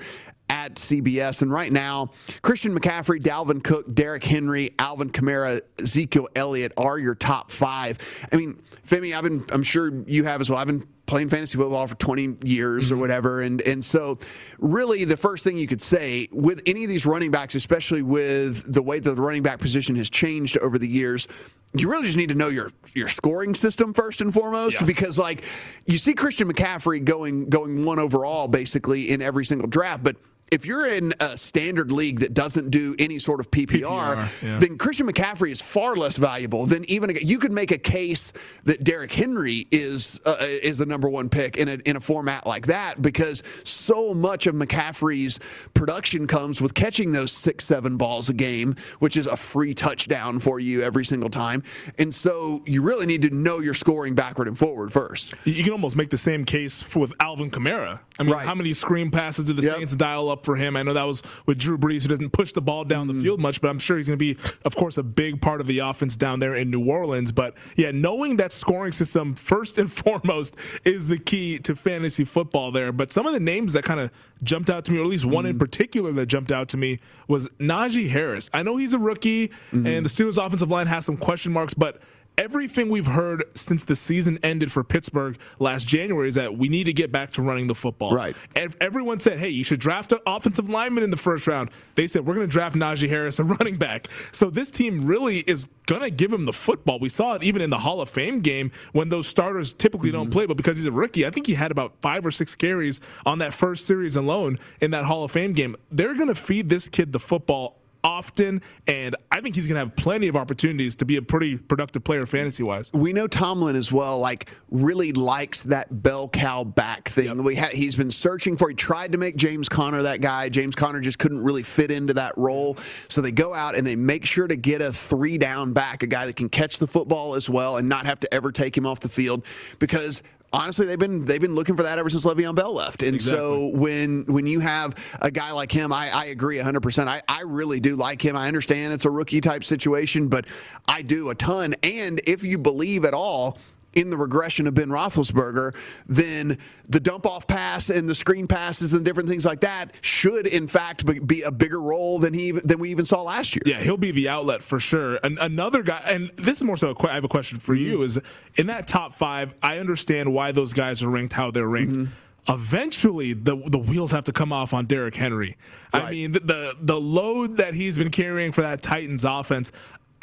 at CBS. And right now, Christian McCaffrey, Dalvin Cook, Derrick Henry, Alvin Kamara, Ezekiel Elliott are your top five. I mean, Femi, I've been, I'm sure you have as well. I've been playing fantasy football for 20 years or mm-hmm. whatever. And, and so, really, the first thing you could say with any of these running backs, especially with the way that the running back position has changed over the years, you really just need to know your your scoring system first and foremost
Yes.
because like you see Christian McCaffrey going going one overall basically in every single draft, but if you're in a standard league that doesn't do any sort of PPR,
PPR, yeah.
then Christian McCaffrey is far less valuable than even a, you could make a case that Derrick Henry is uh, is the number one pick in a in a format like that because so much of McCaffrey's production comes with catching those six seven balls a game, which is a free touchdown for you every single time, and so you really need to know your scoring backward and forward first.
You can almost make the same case for with Alvin Kamara. I mean,
Right.
how many screen passes do the
Yep.
Saints dial up for him? I know that was with Drew Brees, who doesn't push the ball down
Mm.
the field much, but I'm sure he's going to be, of course, a big part of the offense down there in New Orleans. But yeah, knowing that scoring system first and foremost is the key to fantasy football there. But some of the names that kind of jumped out to me, or at least one
Mm.
in particular that jumped out to me, was Najee Harris. I know he's a rookie,
Mm-hmm.
and the Steelers' offensive line has some question marks, but everything we've heard since the season ended for Pittsburgh last January is that we need to get back to running the football.
Right.
Ev- Everyone said, hey, you should draft an offensive lineman in the first round. They said, we're going to draft Najee Harris, a running back. So this team really is going to give him the football. We saw it even in the Hall of Fame game when those starters typically
Mm-hmm.
don't play, but because he's a rookie, I think he had about five or six carries on that first series alone in that Hall of Fame game. They're going to feed this kid the football often, and I think he's going to have plenty of opportunities to be a pretty productive player fantasy wise.
We know Tomlin as well, like really likes that bell cow back thing. Yep. We ha- he's been searching for. He tried to make James Conner that guy. James Conner just couldn't really fit into that role. So they go out and they make sure to get a three down back, a guy that can catch the football as well and not have to ever take him off the field because honestly, they've been they've been looking for that ever since Le'Veon Bell left. And exactly. so when when you have a guy like him, I, I agree 100. percent I I really do like him. I understand it's a rookie type situation, but I do a ton. And if you believe at all in the regression of Ben Roethlisberger, then the dump off pass and the screen passes and different things like that should, in fact, be a bigger role than he than we even saw last year.
Yeah, he'll be the outlet for sure. And another guy, and this is more so. I have a question for mm-hmm. you: is in that top five? I understand why those guys are ranked how they're ranked. Mm-hmm eventually the the wheels have to come off on Derrick Henry. Right. I mean, the, the load that he's been carrying for that Titans offense.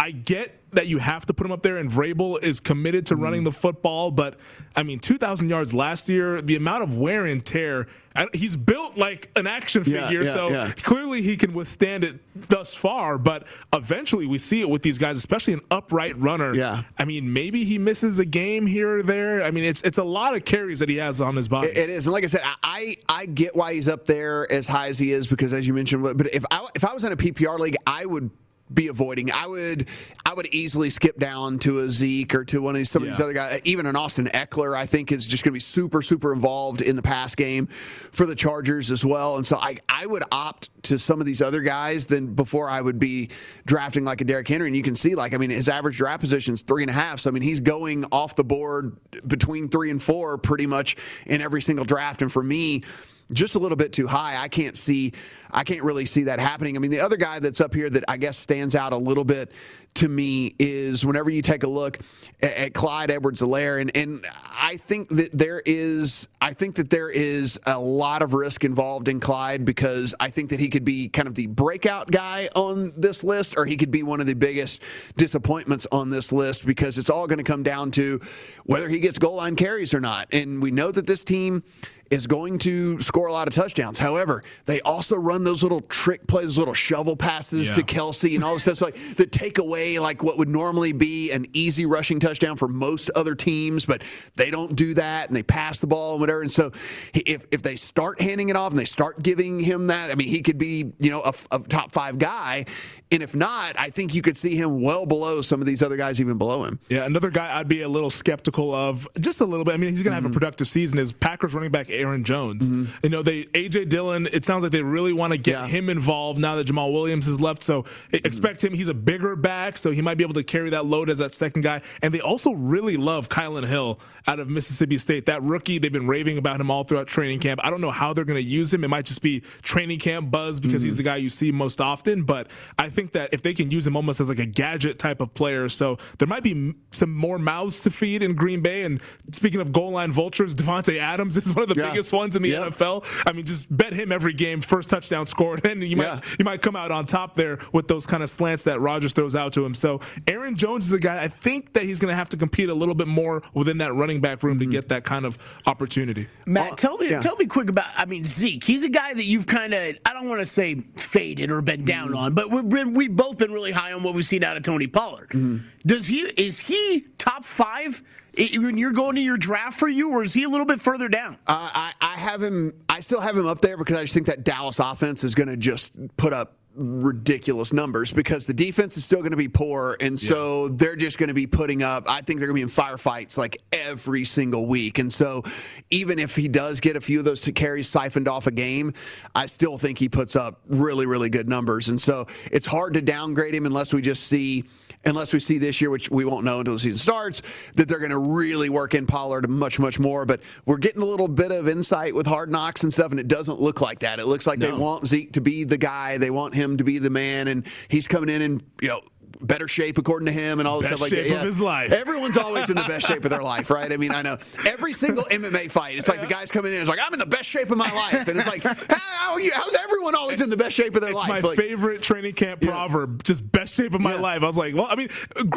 I get that you have to put him up there, and Vrabel is committed to running mm. the football. But I mean, 2,000 yards last year, the amount of wear and tear. He's built like an action figure, yeah, so yeah. clearly he can withstand it thus far. But eventually, we see it with these guys, especially an upright runner.
Yeah,
I mean, maybe he misses a game here or there. I mean, it's it's a lot of carries that he has on his body.
it is, and like I said, I I get why he's up there as high as he is because, as you mentioned, but if I if I was in a PPR league, I would be avoiding. I would I would easily skip down to a Zeke or to one of these some yeah. of these other guys. Even an Austin Ekeler, I think, is just going to be super super involved in the pass game for the Chargers as well. And so I I would opt to some of these other guys than before I would be drafting like a Derrick Henry. And you can see like I mean his average draft position is three and a half. So I mean he's going off the board between three and four pretty much in every single draft. And for me just a little bit too high. I can't see, I can't really see that happening. I mean, the other guy that's up here that I guess stands out a little bit to me is whenever you take a look at, at Clyde Edwards-Helaire, and, and I think that there is, I think that there is a lot of risk involved in Clyde because I think that he could be kind of the breakout guy on this list, or he could be one of the biggest disappointments on this list because it's all going to come down to whether he gets goal line carries or not. And we know that this team is going to score a lot of touchdowns. However, they also run those little trick plays, little shovel passes yeah. to Kelce and all this stuff so like that take away like what would normally be an easy rushing touchdown for most other teams, but they don't do that and they pass the ball and whatever. And so if if they start handing it off and they start giving him that, I mean, he could be you know a, a top five guy. And if not, I think you could see him well below some of these other guys, even below him.
Yeah, another guy I'd be a little skeptical of, just a little bit. I mean, he's going to have mm-hmm. a productive season. Is Packers running back Aaron Jones? Mm-hmm. You know, they AJ Dillon. It sounds like they really want to get yeah. him involved now that Jamaal Williams has left. So mm-hmm. expect him. He's a bigger back, so he might be able to carry that load as that second guy. And they also really love Kylin Hill out of Mississippi State. That rookie, they've been raving about him all throughout training camp. I don't know how they're going to use him. It might just be training camp buzz because he's mm-hmm. the guy you see most often. But I think that if they can use use him almost as like a gadget type of player. So there might be some more mouths to feed in Green Bay. And speaking of goal line vultures, Davante Adams is one of the yeah. biggest ones in the yeah. NFL. I mean, just bet him every game, first touchdown scored, and you yeah. might you might come out on top there with those kind of slants that Rodgers throws out to him. So Aaron Jones is a guy I think that he's going to have to compete a little bit more within that running back room mm-hmm. to get that kind of opportunity.
Matt, uh, tell me tell me quick about. I mean, Zeke. He's a guy that you've kind of I don't want to say faded or been down mm-hmm. on, but we've been, we've both been really really high on what we've seen out of Tony Pollard. Mm-hmm. Does he is he top five when you're going to your draft for you, or is he a little bit further down?
Uh, I, I have him. I still have him up there because I just think that Dallas offense is going to just put up ridiculous numbers because the defense is still going to be poor, and so yeah. they're just going to be putting up. I think they're going to be in firefights like every single week, and so even if he does get a few of those to carries siphoned off a game, I still think he puts up really, really good numbers, and so it's hard to downgrade him unless we just see unless we see this year, which we won't know until the season starts, that they're going to really work in Pollard much, much more. But we're getting a little bit of insight with hard knocks and stuff, and it doesn't look like that. It looks like no. they want Zeke to be the guy, they want him to be the man, and he's coming in and, you know, better shape according to him and all this
Best
stuff like
shape
that.
of his life.
Everyone's always in the best shape of their life, right? I mean, I know every single MMA fight, it's like the guy's coming in, it's like I'm in the best shape of my life, and it's like how are you? How's everyone always in the best shape of their
It's
life?
my
Like,
favorite training camp proverb. Just best shape of my life. I was like, well, I mean,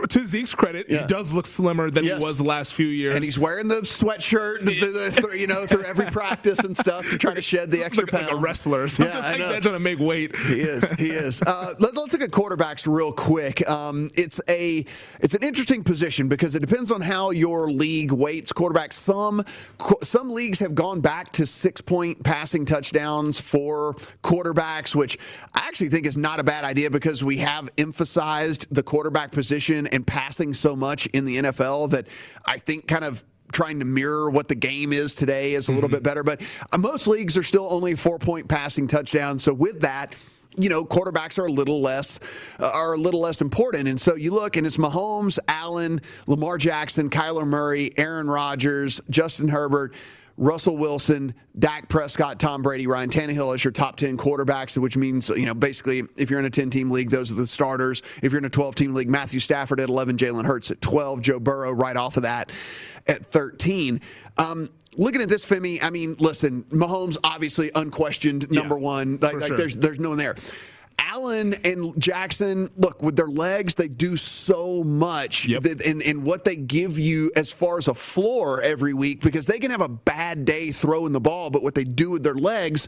to Zeke's credit,
Yeah.
he does look slimmer than
Yes.
he was the last few years.
and he's wearing the sweatshirt, the, the, the, you know, through every practice and stuff to try to shed the extra
like, like
pounds.
a wrestler or something
Yeah, I
like
know.
that, trying to make weight.
He is. He is. Uh, let, us look at quarterbacks real quick. Um, it's a it's an interesting position because it depends on how your league weights quarterbacks. Some some leagues have gone back to six point passing touchdowns for quarterbacks, which I actually think is not a bad idea because we have emphasized the quarterback position and passing so much in the NFL that I think kind of trying to mirror what the game is today is a little bit better. But uh, most leagues are still only four point passing touchdowns. So with that, you know, quarterbacks are a little less uh, are a little less important. And so you look and it's Mahomes, Allen, Lamar Jackson, Kyler Murray, Aaron Rodgers, Justin Herbert. Russell Wilson, Dak Prescott, Tom Brady, Ryan Tannehill as your top 10 quarterbacks, which means, you know, basically if you're in a 10 team league, those are the starters. If you're in a 12 team league, Matthew Stafford at 11, Jalen Hurts at 12, Joe Burrow right off of that at 13. Um, looking at this, Femi, I mean, listen, Mahomes obviously unquestioned number one. Like, like
sure.
there's there's no one there. Allen and Jackson, look, with their legs, they do so much that- in, in what they give you as far as a floor every week because they can have a bad day throwing the ball, but what they do with their legs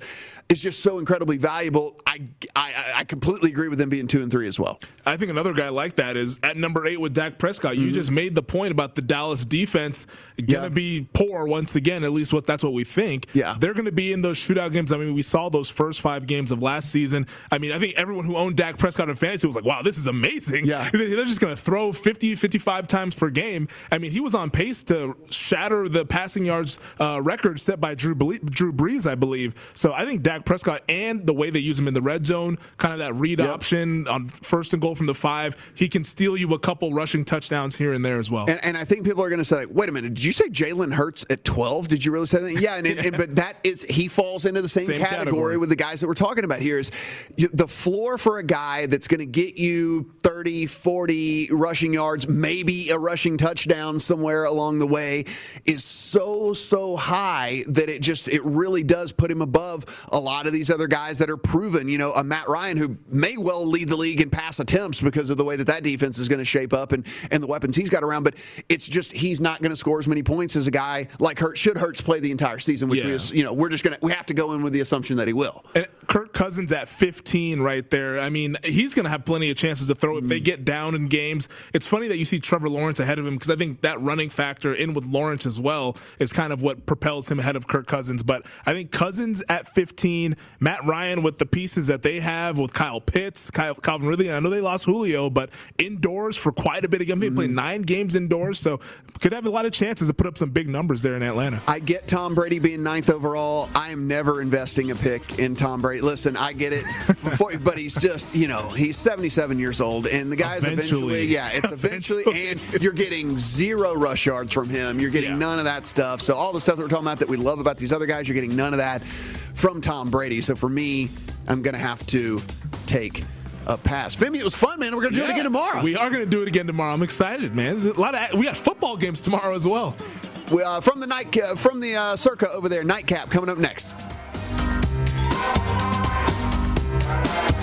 is just so incredibly valuable. I, I, I completely agree with them being two and three as well.
I think another guy like that is at number eight with Dak Prescott. You just made the point about the Dallas defense going to
Mm-hmm. Yeah.
be poor once again. At least what that's what we think.
Yeah.
they're going to be in those shootout games. I mean, we saw those first five games of last season. I mean, I think everyone who owned Dak Prescott in fantasy was like, "Wow, this is amazing."
Yeah.
they're just going to throw 50, 55 times per game. I mean, he was on pace to shatter the passing yards uh, record set by Drew Brees, I believe. So I think Dak Prescott and the way they use him in the red zone, kind of that read option on first and goal from the five, he can steal you a couple rushing touchdowns here and there as well.
And, and I think people are going to say, wait a minute, did you say Jalen Hurts at 12? Did you really say that? Yeah, and, and, and- but that is, he falls into the same,
Same
category,
category.
with the guys that we're talking about here is the floor for a guy that's going to get you 30, 40 rushing yards, maybe a rushing touchdown somewhere along the way is so, so high that it just, it really does put him above a lot of these other guys that are proven, you know, a Matt Ryan who may well lead the league in pass attempts because of the way that that defense is going to shape up and, and the weapons he's got around. But it's just, he's not going to score as many points as a guy like Hurts. Should Hurts play the entire season, which
Yeah.
is, you know, we're just going to, we have to go in with the assumption that he will.
And Cousins at 15 right there. I mean, he's going to have plenty of chances to throw if
Mm.
they get down in games. It's funny that you see Trevor Lawrence ahead of him because I think that running factor in with Lawrence as well is kind of what propels him ahead of Kirk Cousins. But I think Cousins at 15, Matt Ryan with the pieces that they have with Kyle Pitts, Kyle, Calvin Ridley. I know they lost Julio, but indoors for quite a bit of games. They played
Mm-hmm.
nine games indoors, so could have a lot of chances to put up some big numbers there in Atlanta.
I get Tom Brady being ninth overall. I am never investing a pick in Tom Brady. Listen, I get it, before, but he's just, you know, he's 77 years old, and the guy's eventually,
Eventually.
yeah, it's eventually, and you're getting zero rush yards from him. You're getting none of that stuff. So all the stuff that we're talking about that we love about these other guys, you're getting none of that from Tom Brady. So for me, I'm going to have to take a pass. Femi, it was fun, man. We're going to do it again tomorrow.
We are going to do it again tomorrow. I'm excited, man. There's a lot of we got football games tomorrow as well.
We, uh, from the night, uh, from the uh, Circa over there, nightcap coming up next. Bye.